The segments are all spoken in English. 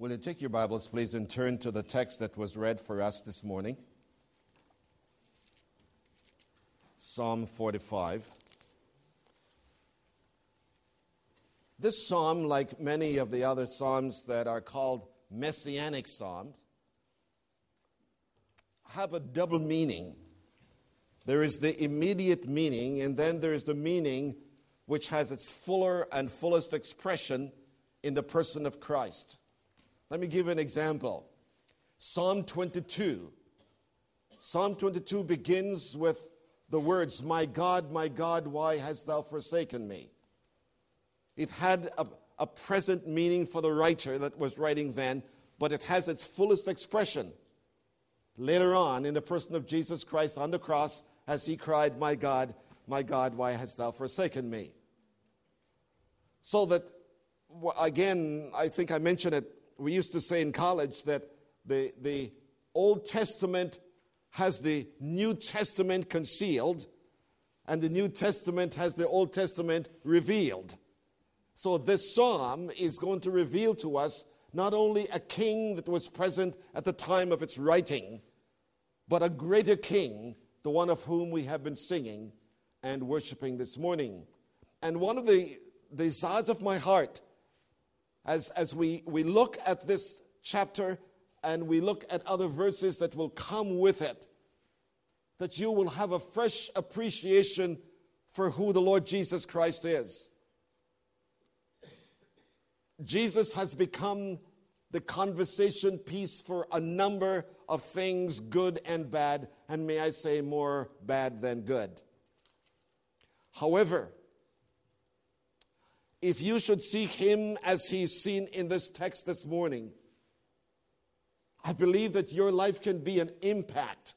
Will you take your Bibles, please, and turn to the text that was read for us this morning? Psalm 45. This psalm, like many of the other psalms that are called messianic psalms, have a double meaning. There is the immediate meaning, and then there is the meaning which has its fuller and fullest expression in the person of Christ. Let me give you an example. Psalm 22. Psalm 22 begins with the words, My God, my God, why hast thou forsaken me? It had a, a present meaning for the writer that was writing then, but it has its fullest expression later on in the person of Jesus Christ on the cross as he cried, My God, my God, why hast thou forsaken me? So that, again, I think I mentioned it we used to say in college that the, the Old Testament has the New Testament concealed, and the New Testament has the Old Testament revealed. So this psalm is going to reveal to us not only a king that was present at the time of its writing, but a greater king, the one of whom we have been singing and worshiping this morning. And one of the desires of my heart as, as we, we look at this chapter and we look at other verses that will come with it, that you will have a fresh appreciation for who the Lord Jesus Christ is. Jesus has become the conversation piece for a number of things, good and bad, and may I say more bad than good. However, if you should see him as he's seen in this text this morning, I believe that your life can be an impact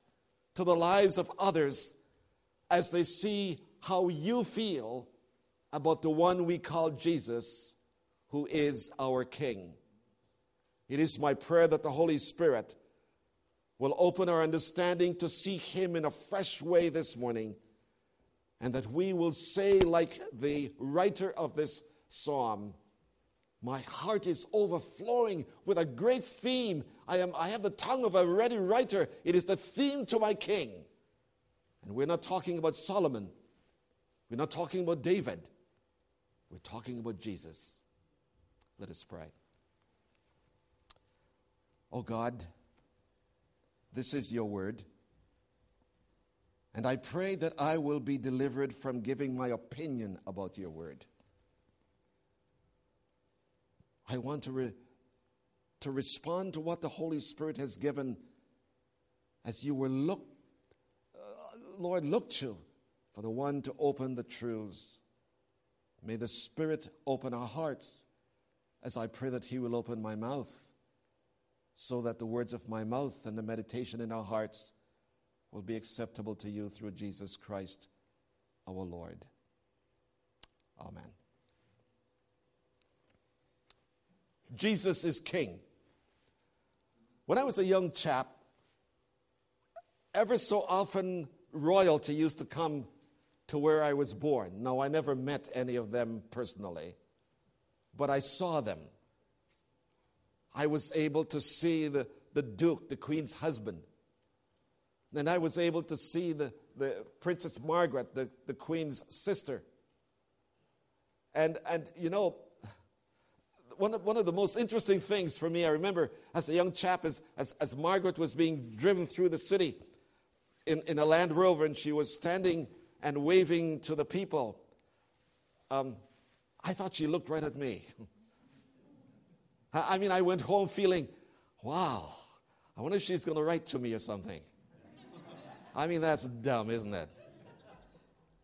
to the lives of others as they see how you feel about the one we call Jesus, who is our King. It is my prayer that the Holy Spirit will open our understanding to see Him in a fresh way this morning, and that we will say, like the writer of this psalm. My heart is overflowing with a great theme. I, am, I have the tongue of a ready writer. It is the theme to my king. And we're not talking about Solomon. We're not talking about David. We're talking about Jesus. Let us pray. Oh God, this is your word. And I pray that I will be delivered from giving my opinion about your word. I want to, re- to respond to what the Holy Spirit has given as you were looked, uh, Lord, look to for the one to open the truths. May the Spirit open our hearts as I pray that He will open my mouth so that the words of my mouth and the meditation in our hearts will be acceptable to you through Jesus Christ our Lord. Amen. Jesus is king. When I was a young chap, ever so often royalty used to come to where I was born. Now, I never met any of them personally, but I saw them. I was able to see the, the Duke, the Queen's husband. And I was able to see the, the Princess Margaret, the, the Queen's sister. And, and you know, one of, one of the most interesting things for me, I remember as a young chap, as, as, as Margaret was being driven through the city in, in a Land Rover and she was standing and waving to the people. Um, I thought she looked right at me. I mean, I went home feeling, wow, I wonder if she's going to write to me or something. I mean, that's dumb, isn't it?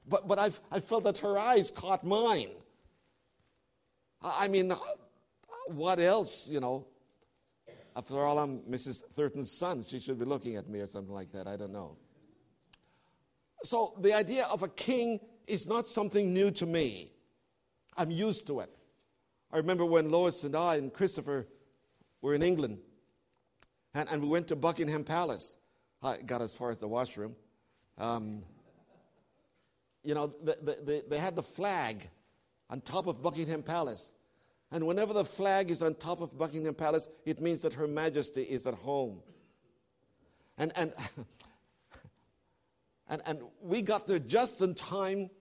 But, but I've, I felt that her eyes caught mine. I mean, what else, you know? After all, I'm Mrs. Thurton's son. She should be looking at me or something like that. I don't know. So the idea of a king is not something new to me. I'm used to it. I remember when Lois and I and Christopher were in England and, and we went to Buckingham Palace. I got as far as the washroom. Um, you know, the, the, the, they had the flag on top of Buckingham Palace. And whenever the flag is on top of Buckingham Palace, it means that Her Majesty is at home. And, and, and, and we got there just in time,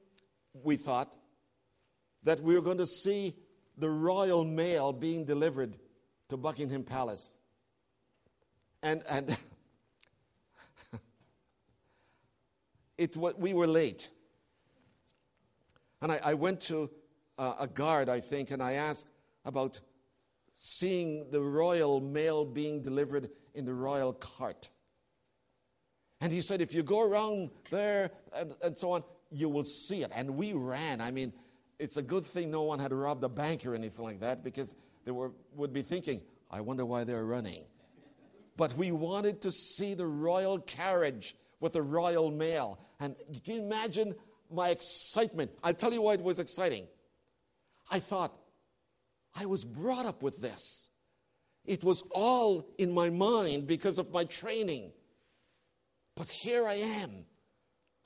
we thought, that we were going to see the royal mail being delivered to Buckingham Palace. And, and it, we were late. And I, I went to uh, a guard, I think, and I asked about seeing the royal mail being delivered in the royal cart. And he said, if you go around there and, and so on, you will see it. And we ran. I mean, it's a good thing no one had robbed a bank or anything like that because they were, would be thinking, I wonder why they're running. But we wanted to see the royal carriage with the royal mail. And can you imagine my excitement? I'll tell you why it was exciting. I thought, I was brought up with this. It was all in my mind because of my training. But here I am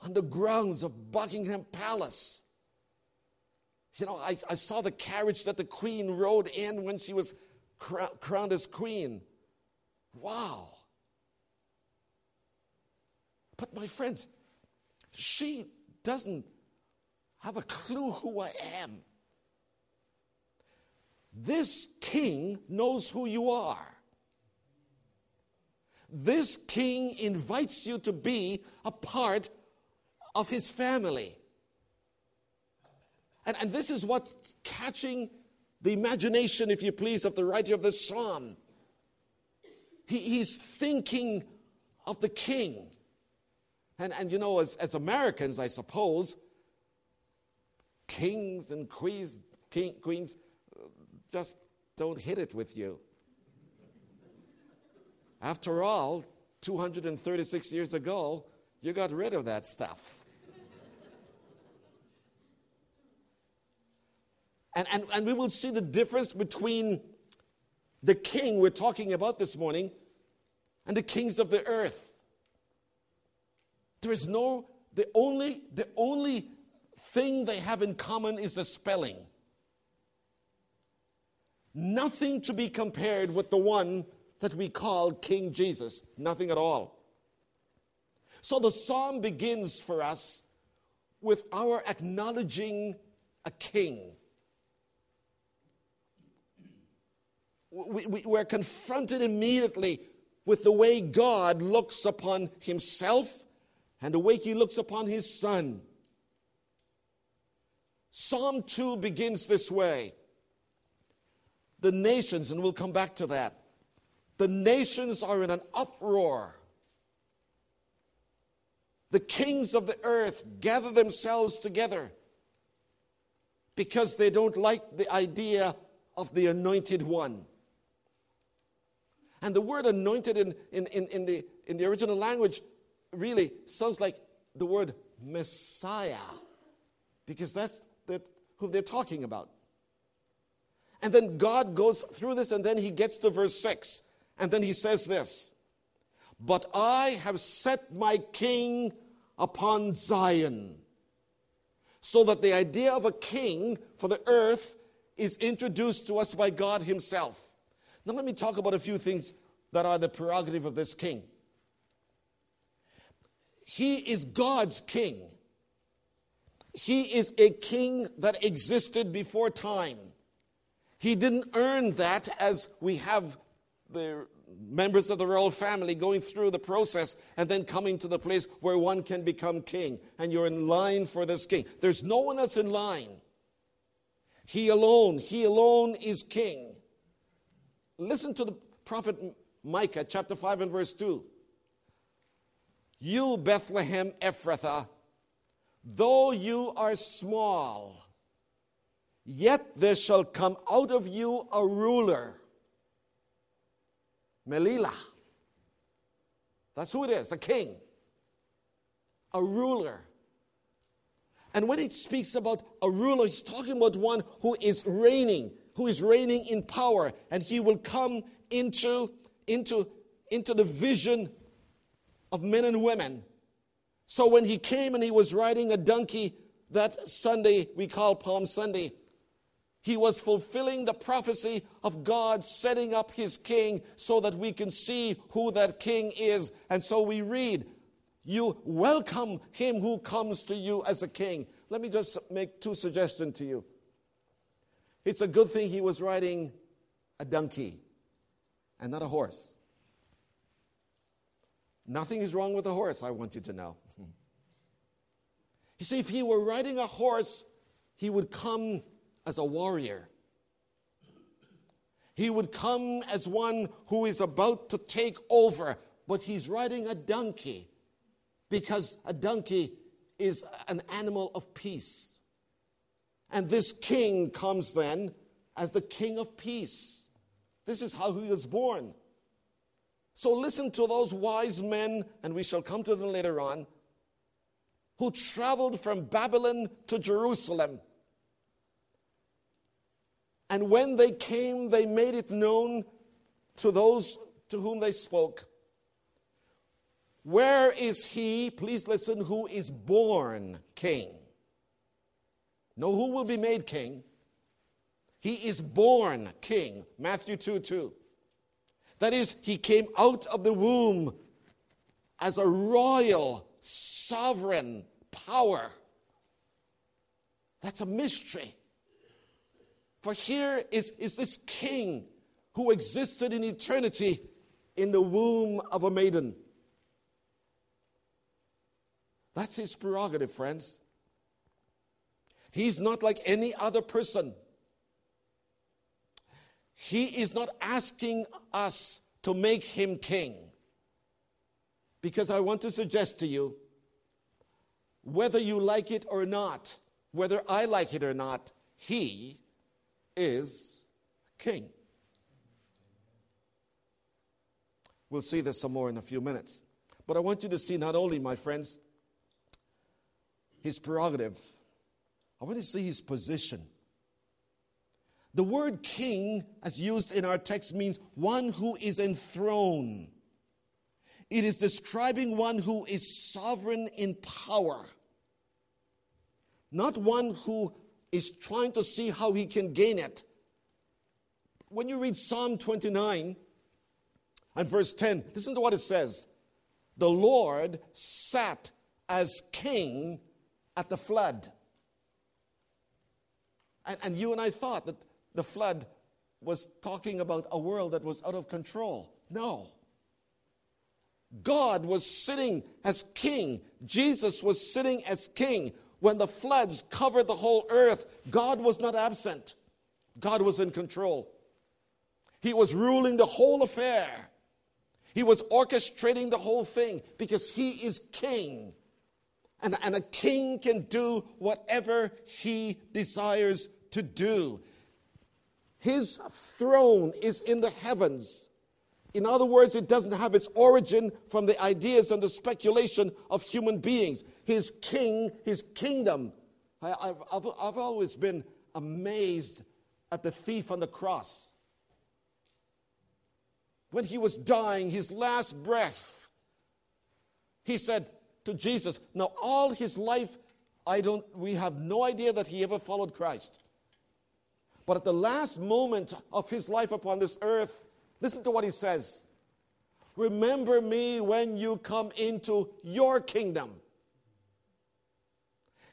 on the grounds of Buckingham Palace. You know, I, I saw the carriage that the queen rode in when she was crowned as queen. Wow. But my friends, she doesn't have a clue who I am. This king knows who you are. This king invites you to be a part of his family. And, and this is what catching the imagination, if you please, of the writer of this psalm. He, he's thinking of the king. And, and you know, as, as Americans, I suppose, kings and queens, king, queens just don't hit it with you. After all, 236 years ago, you got rid of that stuff. and, and, and we will see the difference between the king we're talking about this morning and the kings of the earth. There is no, the only, the only thing they have in common is the spelling. Nothing to be compared with the one that we call King Jesus. Nothing at all. So the psalm begins for us with our acknowledging a king. We, we, we're confronted immediately with the way God looks upon himself and the way he looks upon his son. Psalm 2 begins this way the nations, and we'll come back to that, the nations are in an uproar. The kings of the earth gather themselves together because they don't like the idea of the anointed one. And the word anointed in, in, in, in, the, in the original language really sounds like the word Messiah, because that's that, who they're talking about. And then God goes through this, and then he gets to verse 6. And then he says this But I have set my king upon Zion. So that the idea of a king for the earth is introduced to us by God Himself. Now, let me talk about a few things that are the prerogative of this king. He is God's king. He is a king that existed before time. He didn't earn that as we have the members of the royal family going through the process and then coming to the place where one can become king and you're in line for this king. There's no one else in line. He alone, he alone is king. Listen to the prophet Micah, chapter 5 and verse 2. You, Bethlehem Ephrathah, though you are small, Yet there shall come out of you a ruler. Melila. That's who it is, a king. A ruler. And when it speaks about a ruler, he's talking about one who is reigning, who is reigning in power, and he will come into, into, into the vision of men and women. So when he came and he was riding a donkey that Sunday we call Palm Sunday, He was fulfilling the prophecy of God setting up his king so that we can see who that king is. And so we read, You welcome him who comes to you as a king. Let me just make two suggestions to you. It's a good thing he was riding a donkey and not a horse. Nothing is wrong with a horse, I want you to know. You see, if he were riding a horse, he would come as a warrior. He would come as one who is about to take over, but he's riding a donkey because a donkey is an animal of peace. And this king comes then as the king of peace. This is how he was born. So listen to those wise men, and we shall come to them later on, who traveled from Babylon to Jerusalem and when they came, they made it known to those to whom they spoke. Where is he, please listen, who is born king? No, who will be made king? He is born king. Matthew 2 2. That is, he came out of the womb as a royal, sovereign power. That's a mystery. For here is, is this king who existed in eternity in the womb of a maiden. That's his prerogative, friends. He's not like any other person. He is not asking us to make him king. Because I want to suggest to you whether you like it or not, whether I like it or not, he is king. We'll see this some more in a few minutes. But I want you to see not only, my friends, his prerogative, I want you to see his position. The word king, as used in our text, means one who is enthroned. It is describing one who is sovereign in power, not one who is trying to see how he can gain it. When you read Psalm 29 and verse 10, listen to what it says The Lord sat as king at the flood. And, and you and I thought that the flood was talking about a world that was out of control. No. God was sitting as king. Jesus was sitting as king when the floods covered the whole earth, God was not absent. God was in control. He was ruling the whole affair. He was orchestrating the whole thing because he is king. And, and a king can do whatever he desires to do. His throne is in the heavens. In other words, it doesn't have its origin from the ideas and the speculation of human beings. His king, his kingdom. I, have I've, I've always been amazed at the thief on the cross. When he was dying, his last breath, he said to Jesus, Now, all his life, I don't, we have no idea that he ever followed Christ. But at the last moment of his life upon this earth, Listen to what he says Remember me when you come into your kingdom.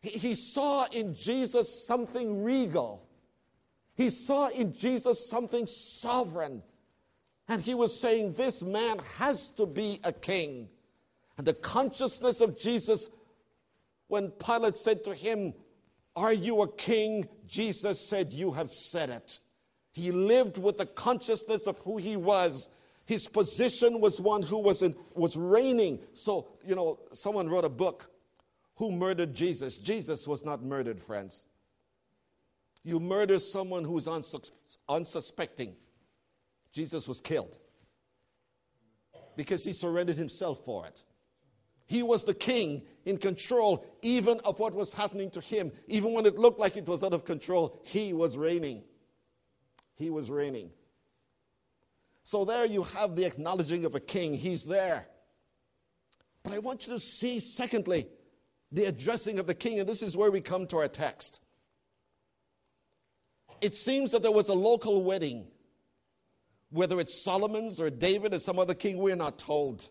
He, he saw in Jesus something regal, he saw in Jesus something sovereign. And he was saying, This man has to be a king. And the consciousness of Jesus, when Pilate said to him, Are you a king? Jesus said, You have said it. He lived with the consciousness of who he was. His position was one who was, in, was reigning. So, you know, someone wrote a book, Who Murdered Jesus? Jesus was not murdered, friends. You murder someone who's unsus- unsuspecting. Jesus was killed because he surrendered himself for it. He was the king in control even of what was happening to him. Even when it looked like it was out of control, he was reigning he was reigning. So there you have the acknowledging of a king. He's there. But I want you to see, secondly, the addressing of the king, and this is where we come to our text. it seems that there was a local wedding. Whether it's Solomon's or David or some other king, we're not told.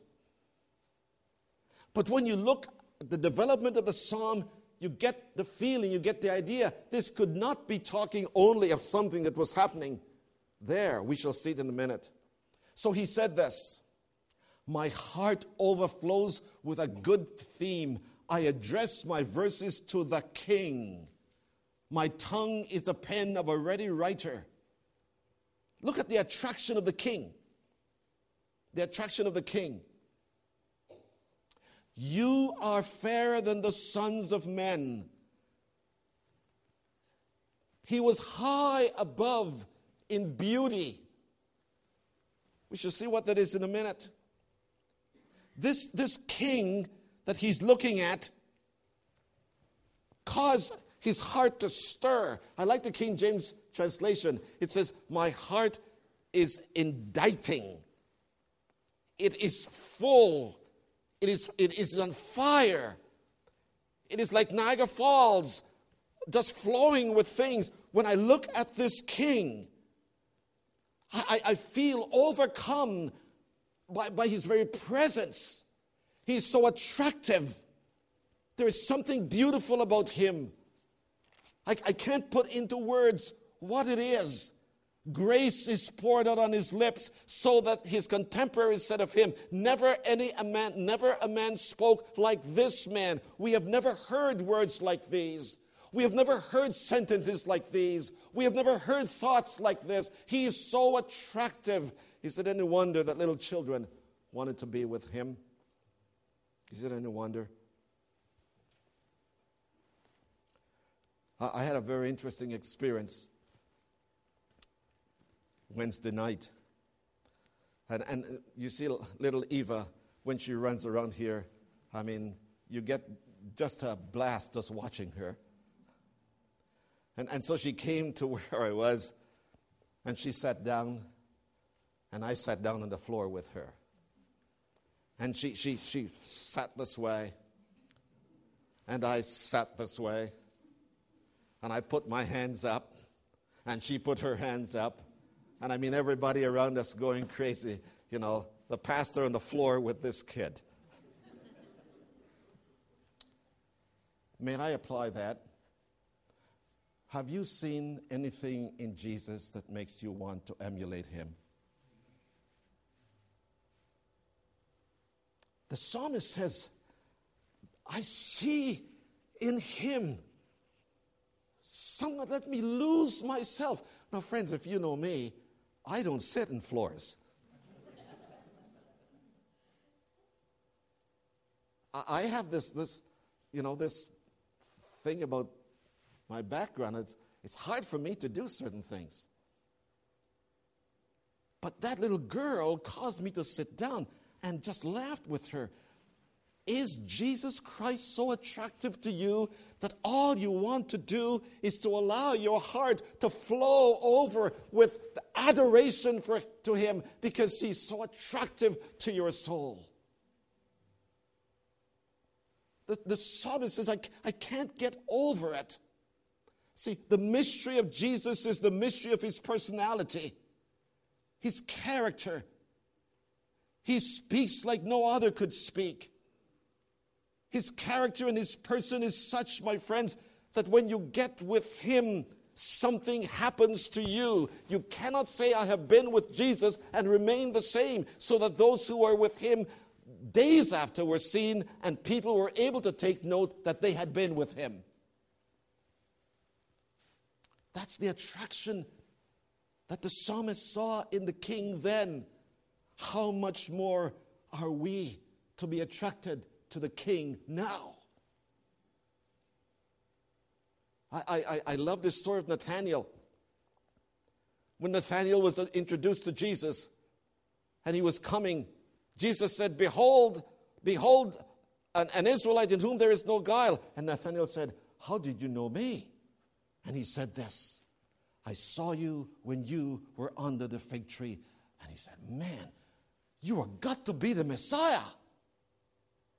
But when you look at the development of the psalm, you get the feeling, you get the idea. This could not be talking only of something that was happening there. We shall see it in a minute. So he said this My heart overflows with a good theme. I address my verses to the king. My tongue is the pen of a ready writer. Look at the attraction of the king. The attraction of the king. You are fairer than the sons of men. He was high above in beauty. We shall see what that is in a minute. This, this king that he's looking at caused his heart to stir. I like the King James translation. It says, My heart is inditing, it is full it is, it is on fire. It is like Niagara Falls, just flowing with things. When I look at this king, I, I feel overcome by, by his very presence. He's so attractive. There is something beautiful about him. I, I can't put into words what it is. Grace is poured out on his lips so that his contemporaries said of him, Never any a man, never a man spoke like this man. We have never heard words like these. We have never heard sentences like these. We have never heard thoughts like this. He is so attractive. Is it any wonder that little children wanted to be with him? Is it any wonder? I had a very interesting experience Wednesday night. And, and you see little Eva when she runs around here. I mean, you get just a blast just watching her. And, and so she came to where I was and she sat down, and I sat down on the floor with her. And she, she, she sat this way, and I sat this way, and I put my hands up, and she put her hands up, and I mean, everybody around us going crazy. You know, the pastor on the floor with this kid. May I apply that? Have you seen anything in Jesus that makes you want to emulate him? The psalmist says, I see in him someone let me lose myself. Now, friends, if you know me, I don't sit in floors. I have this, this, you know, this thing about my background. It's, it's hard for me to do certain things. But that little girl caused me to sit down and just laughed with her. Is Jesus Christ so attractive to you that all you want to do is to allow your heart to flow over with adoration for, to Him because He's so attractive to your soul? The, the psalmist says, I, I can't get over it. See, the mystery of Jesus is the mystery of His personality, His character. He speaks like no other could speak. His character and his person is such, my friends, that when you get with him, something happens to you. You cannot say, I have been with Jesus and remain the same, so that those who are with him days after were seen and people were able to take note that they had been with him. That's the attraction that the psalmist saw in the king then. How much more are we to be attracted to the king now. I, I, I love this story of Nathaniel. When Nathaniel was introduced to Jesus and he was coming, Jesus said, Behold, behold, an, an Israelite in whom there is no guile. And Nathaniel said, How did you know me? And he said this I saw you when you were under the fig tree. And he said, Man, you are got to be the Messiah.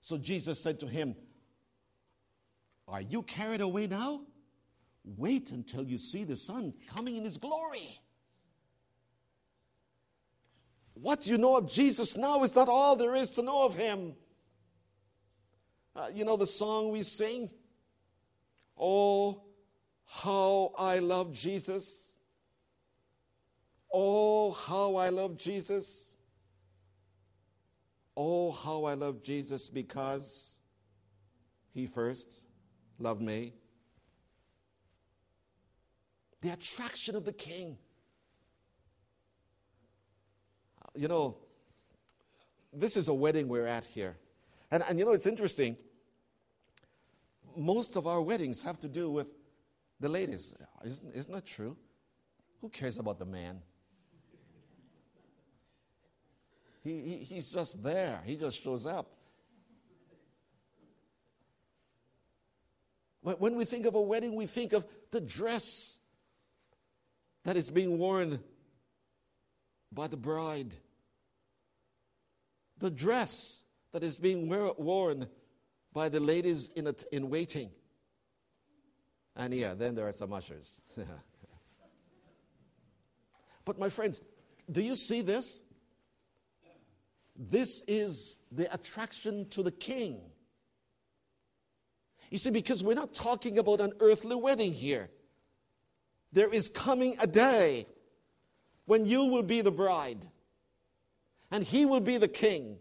So Jesus said to him, Are you carried away now? Wait until you see the Son coming in His glory. What you know of Jesus now is not all there is to know of Him. Uh, you know the song we sing? Oh, how I love Jesus. Oh, how I love Jesus. Oh, how I love Jesus because He first loved me. The attraction of the King. You know, this is a wedding we're at here. And, and you know, it's interesting. Most of our weddings have to do with the ladies. Isn't, isn't that true? Who cares about the man? He, he, he's just there, he just shows up. When we think of a wedding, we think of the dress that is being worn by the bride, the dress that is being worn by the ladies in, in waiting. And yeah, then there are some ushers. but my friends, do you see this? This is the attraction to the king. You see, because we're not talking about an earthly wedding here. There is coming a day when you will be the bride and he will be the king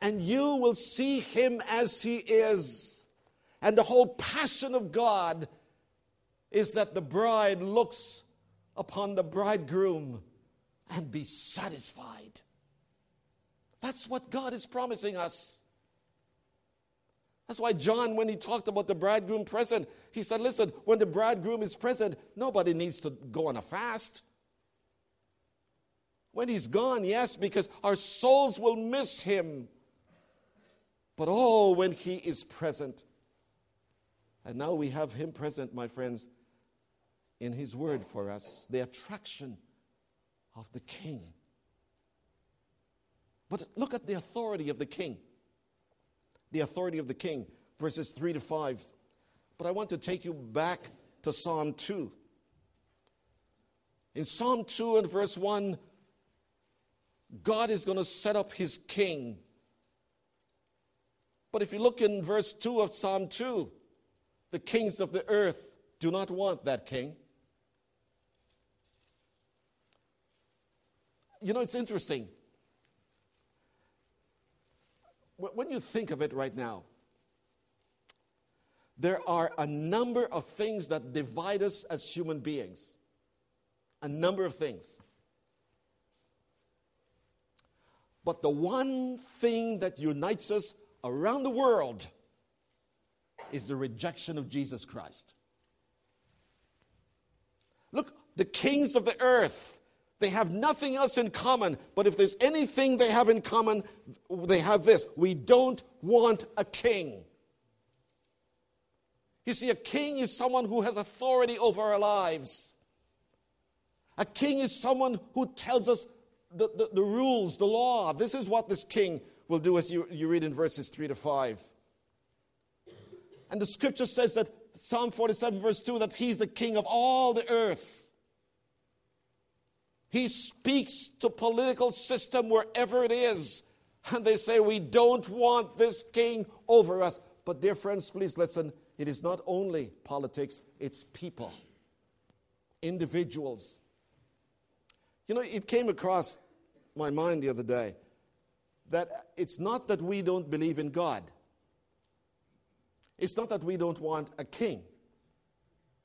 and you will see him as he is. And the whole passion of God is that the bride looks upon the bridegroom and be satisfied. That's what God is promising us. That's why John, when he talked about the bridegroom present, he said, Listen, when the bridegroom is present, nobody needs to go on a fast. When he's gone, yes, because our souls will miss him. But oh, when He is present. And now we have Him present, my friends, in His Word for us, the attraction of the King. But look at the authority of the King. The authority of the King, verses 3 to 5. But I want to take you back to Psalm 2. In Psalm 2 and verse 1, God is going to set up his king but if you look in verse 2 of Psalm 2, the kings of the earth do not want that king. You know, it's interesting. When you think of it right now, there are a number of things that divide us as human beings. A number of things. But the one thing that unites us around the world is the rejection of Jesus Christ. Look, the kings of the earth, they have nothing else in common, but if there's anything they have in common, they have this we don't want a king. You see, a king is someone who has authority over our lives. A king is someone who tells us the, the, the rules, the law. This is what this king will do as you, you read in verses 3 to 5. And the scripture says that Psalm 47, verse 2, that he's the king of all the earth. He speaks to political system wherever it is. And they say, We don't want this king over us. But, dear friends, please listen. It is not only politics, it's people, individuals. You know, it came across my mind the other day that it's not that we don't believe in God. It's not that we don't want a king.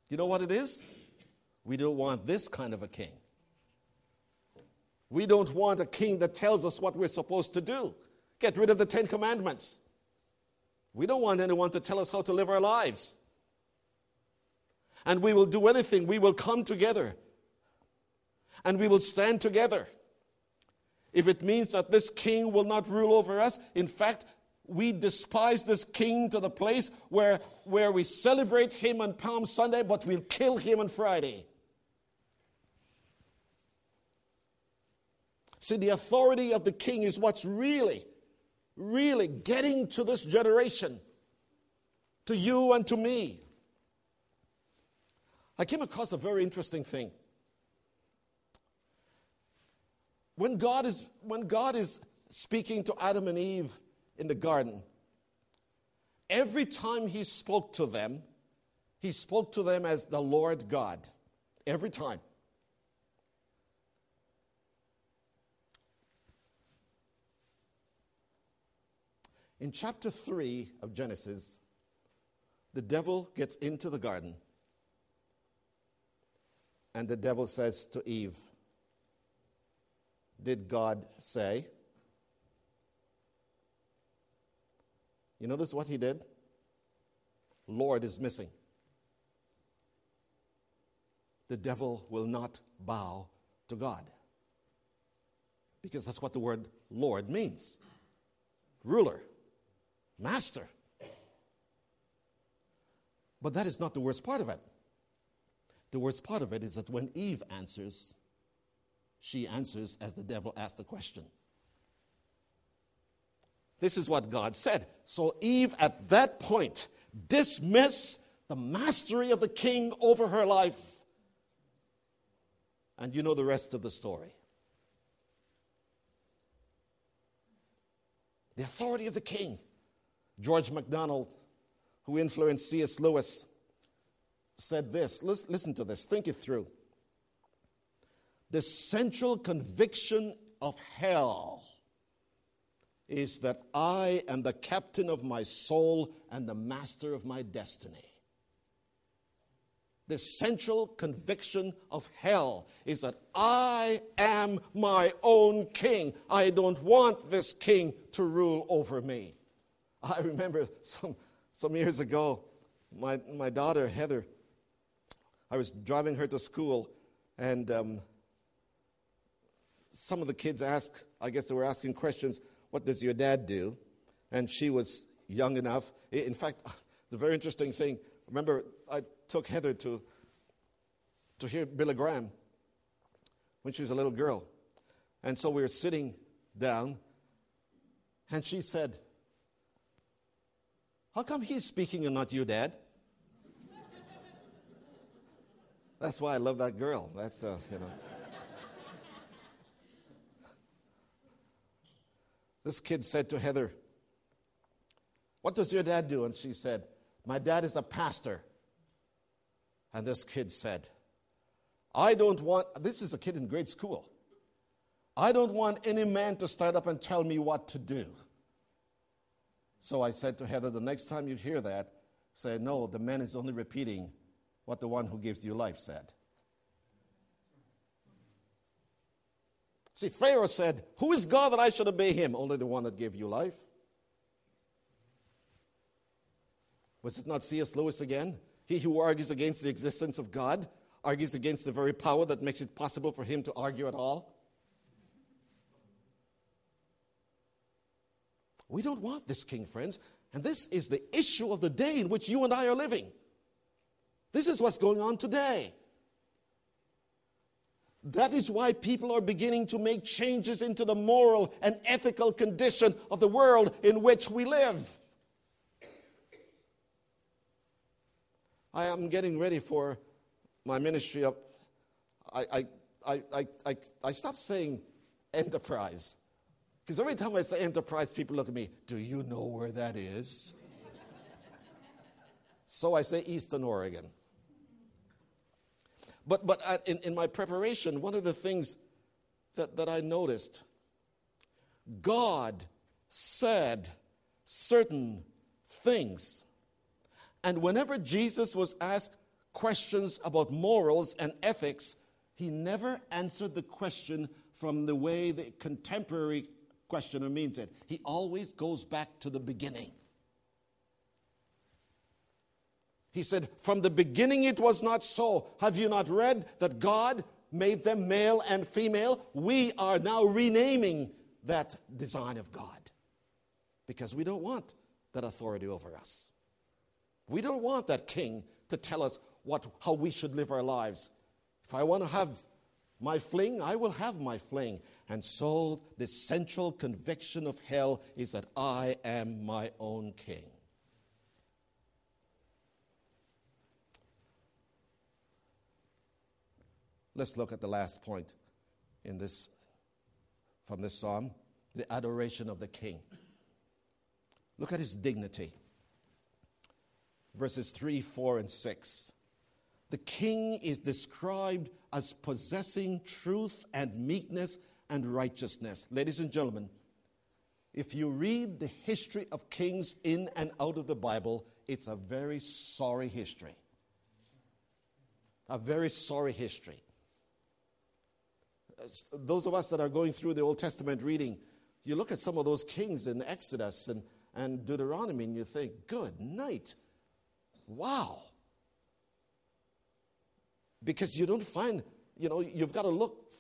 You know what it is? We don't want this kind of a king. We don't want a king that tells us what we're supposed to do. Get rid of the Ten Commandments. We don't want anyone to tell us how to live our lives. And we will do anything. We will come together. And we will stand together if it means that this king will not rule over us, in fact, we despise this king to the place where, where we celebrate him on Palm Sunday, but we'll kill him on Friday. See, the authority of the king is what's really, really getting to this generation, to you and to me. I came across a very interesting thing. When God is, when God is speaking to Adam and Eve in the garden, every time he spoke to them, he spoke to them as the Lord God. Every time. In chapter 3 of Genesis, the devil gets into the garden, and the devil says to Eve, Did God say? You notice what he did? Lord is missing. The devil will not bow to God. Because that's what the word Lord means ruler, master. But that is not the worst part of it. The worst part of it is that when Eve answers, she answers as the devil asked the question. This is what God said. So Eve, at that point, dismissed the mastery of the king over her life. And you know the rest of the story. The authority of the king. George MacDonald, who influenced C.S. Lewis, said this. Listen to this, think it through. The central conviction of hell is that I am the captain of my soul and the master of my destiny. The central conviction of hell is that I am my own king. I don't want this king to rule over me. I remember some, some years ago, my, my daughter Heather, I was driving her to school, and um, some of the kids asked, I guess they were asking questions what does your dad do? And she was young enough. In fact, the very interesting thing, remember, I took Heather to, to hear Billy Graham when she was a little girl. And so we were sitting down, and she said, How come he's speaking and not you, Dad? That's why I love that girl. That's, uh, you know. This kid said to Heather, What does your dad do? And she said, My dad is a pastor. And this kid said, I don't want, this is a kid in grade school. I don't want any man to stand up and tell me what to do. So I said to Heather, the next time you hear that, say, no, the man is only repeating what the one who gives you life said. See, Pharaoh said, Who is God that I should obey him? Only the one that gave you life. Was it not C.S. Lewis again? He who argues against the existence of God argues against the very power that makes it possible for him to argue at all. We don't want this king, friends. And this is the issue of the day in which you and I are living. This is what's going on today. That is why people are beginning to make changes into the moral and ethical condition of the world in which we live. I am getting ready for my ministry up. I, I, I, I, I, stopped saying enterprise. Because every time I say enterprise, people look at me, do you know where that is? so I say Eastern Oregon. But, but uh, in, in my preparation, one of the things that, that I noticed, God said certain things. And whenever Jesus was asked questions about morals and ethics, he never answered the question from the way the contemporary questioner means it. He always goes back to the beginning. He said, From the beginning it was not so. Have you not read that God made them male and female? We are now renaming that design of God because we don't want that authority over us. We don't want that king to tell us what, how we should live our lives. If I want to have my fling, I will have my fling. And so the central conviction of hell is that I am my own king. Let's look at the last point in this from this psalm, the adoration of the king. Look at his dignity. Verses 3, 4, and 6. The king is described as possessing truth and meekness and righteousness. Ladies and gentlemen, if you read the history of kings in and out of the Bible, it's a very sorry history. A very sorry history. Uh, those of us that are going through the Old Testament reading, you look at some of those kings in Exodus and, and Deuteronomy and you think, good night. Wow. Because you don't find, you know, you've got to look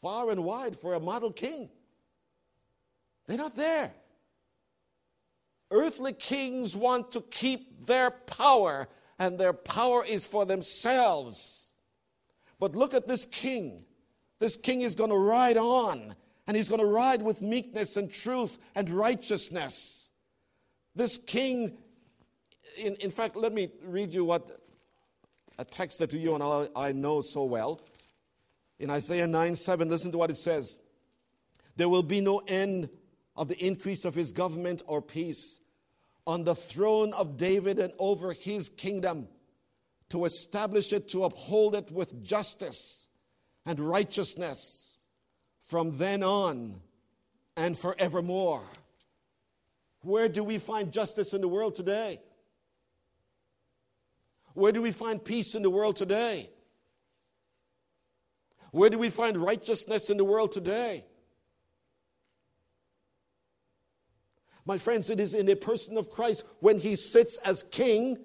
far and wide for a model king. They're not there. Earthly kings want to keep their power, and their power is for themselves. But look at this king. This king is going to ride on, and he's going to ride with meekness and truth and righteousness. This king, in, in fact, let me read you what a text that you and I, I know so well. In Isaiah 9 7, listen to what it says. There will be no end of the increase of his government or peace on the throne of David and over his kingdom, to establish it, to uphold it with justice and righteousness from then on and forevermore. Where do we find justice in the world today? Where do we find peace in the world today? Where do we find righteousness in the world today? My friends, it is in the person of Christ when he sits as king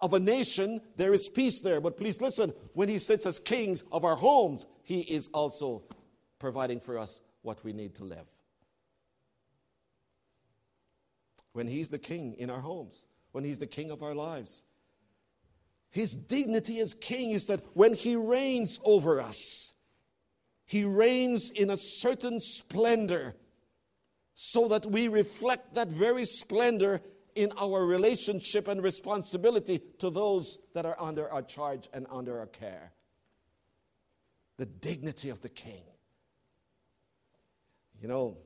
of a nation, there is peace there. But please listen, when he sits as kings of our homes, he is also providing for us what we need to live. When he's the king in our homes, when he's the king of our lives, his dignity as king is that when he reigns over us, he reigns in a certain splendor so that we reflect that very splendor in our relationship and responsibility to those that are under our charge and under our care. The dignity of the king. You know,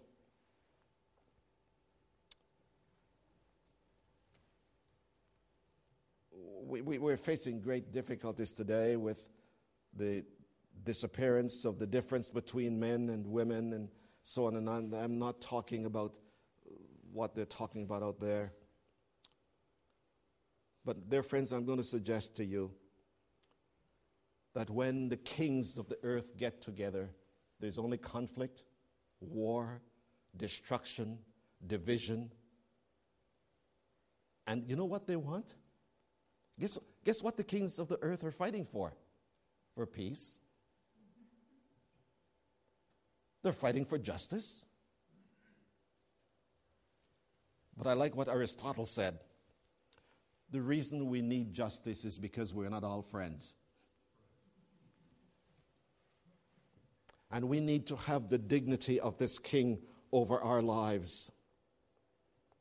we, we, we're facing great difficulties today with the disappearance of the difference between men and women and so on and on. I'm not talking about what they're talking about out there. But, dear friends, I'm going to suggest to you that when the kings of the earth get together, there's only conflict, war, destruction, division. And you know what they want? Guess, guess what the kings of the earth are fighting for? For peace, they're fighting for justice. But I like what Aristotle said. The reason we need justice is because we're not all friends. And we need to have the dignity of this king over our lives.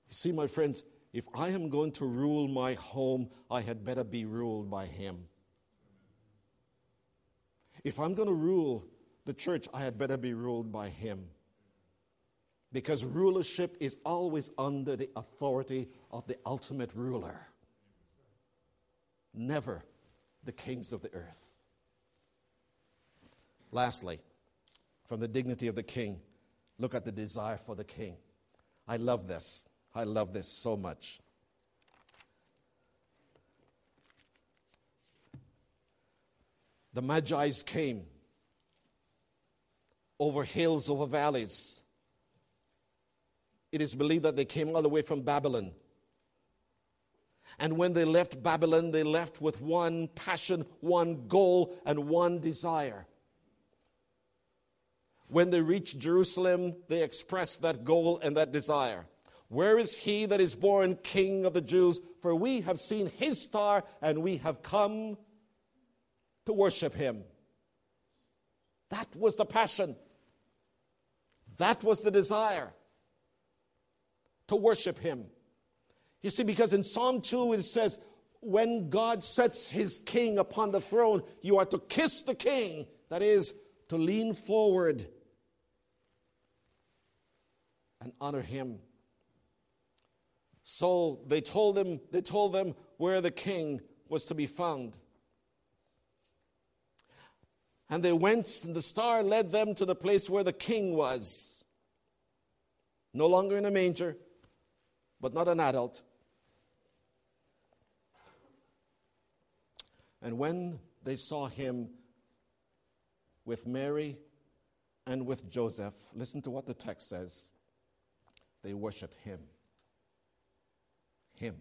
You see, my friends, if I am going to rule my home, I had better be ruled by him. If I'm going to rule the church, I had better be ruled by him. Because rulership is always under the authority of the ultimate ruler, never the kings of the earth. Lastly, from the dignity of the king, look at the desire for the king. I love this. I love this so much. The Magi's came over hills, over valleys. It is believed that they came all the way from Babylon. And when they left Babylon, they left with one passion, one goal, and one desire. When they reached Jerusalem, they expressed that goal and that desire. Where is he that is born King of the Jews? For we have seen his star and we have come to worship him. That was the passion. That was the desire to worship Him. You see, because in Psalm 2 it says, when God sets His king upon the throne, you are to kiss the king That is, to lean forward and honor him. So they told him, they told them where the king was to be found. And they went, and the star led them to the place where the king was. No longer in a manger, but not an adult. And when they saw him with Mary and with Joseph, listen to what the text says. They worship him. Him.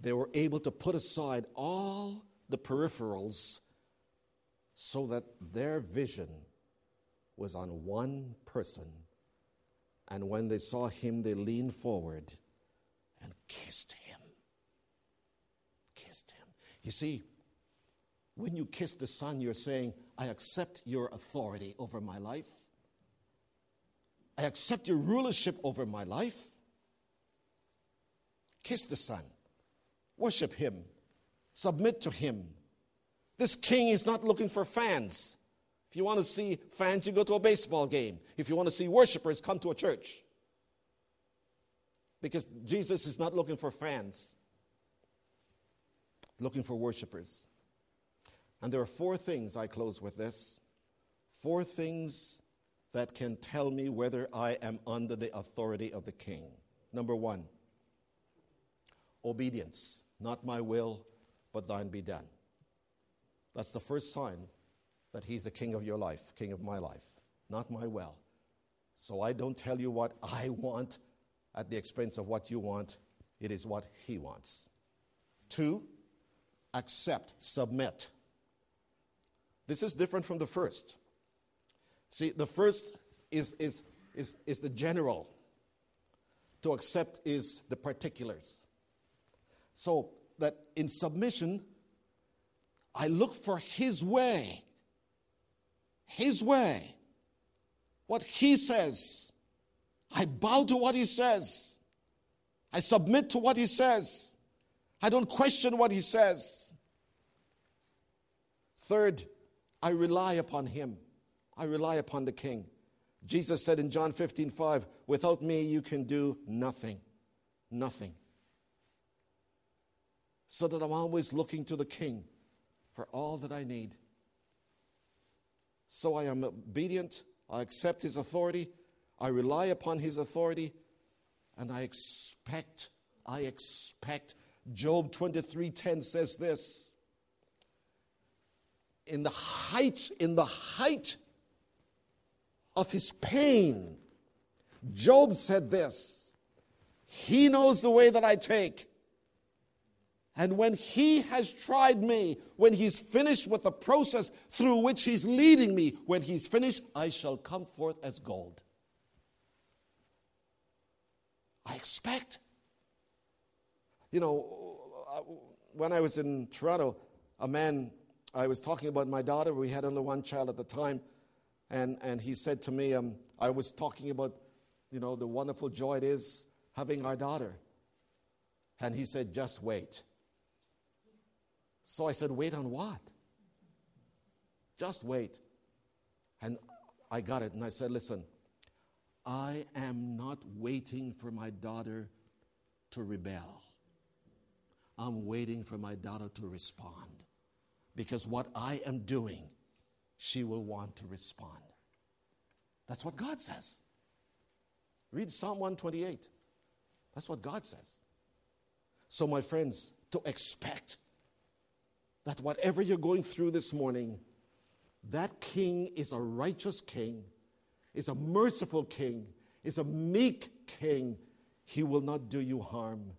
They were able to put aside all the peripherals so that their vision was on one person. And when they saw him, they leaned forward and kissed him. Kissed him. You see, when you kiss the Son, you're saying, I accept your authority over my life. I accept your rulership over my life. Kiss the Son. Worship Him. Submit to Him. This king is not looking for fans. If you want to see fans, you go to a baseball game. If you want to see worshipers, come to a church. Because Jesus is not looking for fans, looking for worshipers. And there are four things, I close with this. Four things that can tell me whether I am under the authority of the king. Number one, obedience. Not my will, but thine be done. That's the first sign that he's the king of your life, king of my life, not my will. So I don't tell you what I want at the expense of what you want, it is what he wants. Two, accept, submit. This is different from the first. See, the first is, is, is, is the general, to accept is the particulars. So that in submission, I look for His way. His way. What He says. I bow to what He says. I submit to what He says. I don't question what He says. Third, I rely upon Him. I rely upon the King. Jesus said in John 15, 5, without me you can do nothing. Nothing. So that I'm always looking to the King for all that I need. So I am obedient, I accept His authority, I rely upon His authority, and I expect, I expect. Job 23:10 says this. In the height, in the height of his pain, Job said this He knows the way that I take. And when he has tried me, when he's finished with the process through which he's leading me, when he's finished, I shall come forth as gold. I expect. You know, when I was in Toronto, a man, I was talking about my daughter. We had only one child at the time. And, and he said to me, um, I was talking about, you know, the wonderful joy it is having our daughter. And he said, just wait. So I said, wait on what? Just wait. And I got it. And I said, listen, I am not waiting for my daughter to rebel. I'm waiting for my daughter to respond. Because what I am doing she will want to respond. That's what God says. Read Psalm 128. That's what God says. So, my friends, to expect that whatever you're going through this morning, that king is a righteous king, is a merciful king, is a meek king. He will not do you harm,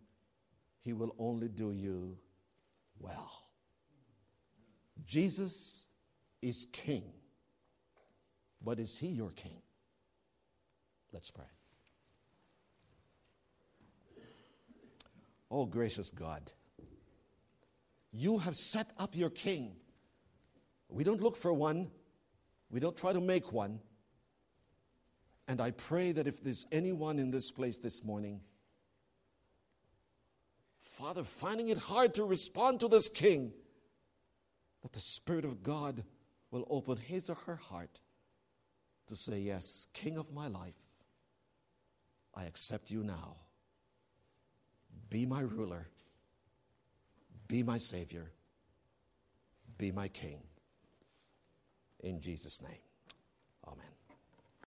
he will only do you well. Jesus is king. But is he your king? Let's pray. Oh, gracious God, you have set up your king. We don't look for one, we don't try to make one. And I pray that if there's anyone in this place this morning, Father, finding it hard to respond to this king, that the Spirit of God will open his or her heart to say, Yes, King of my life, I accept you now. Be my ruler, be my Savior, be my King. In Jesus' name.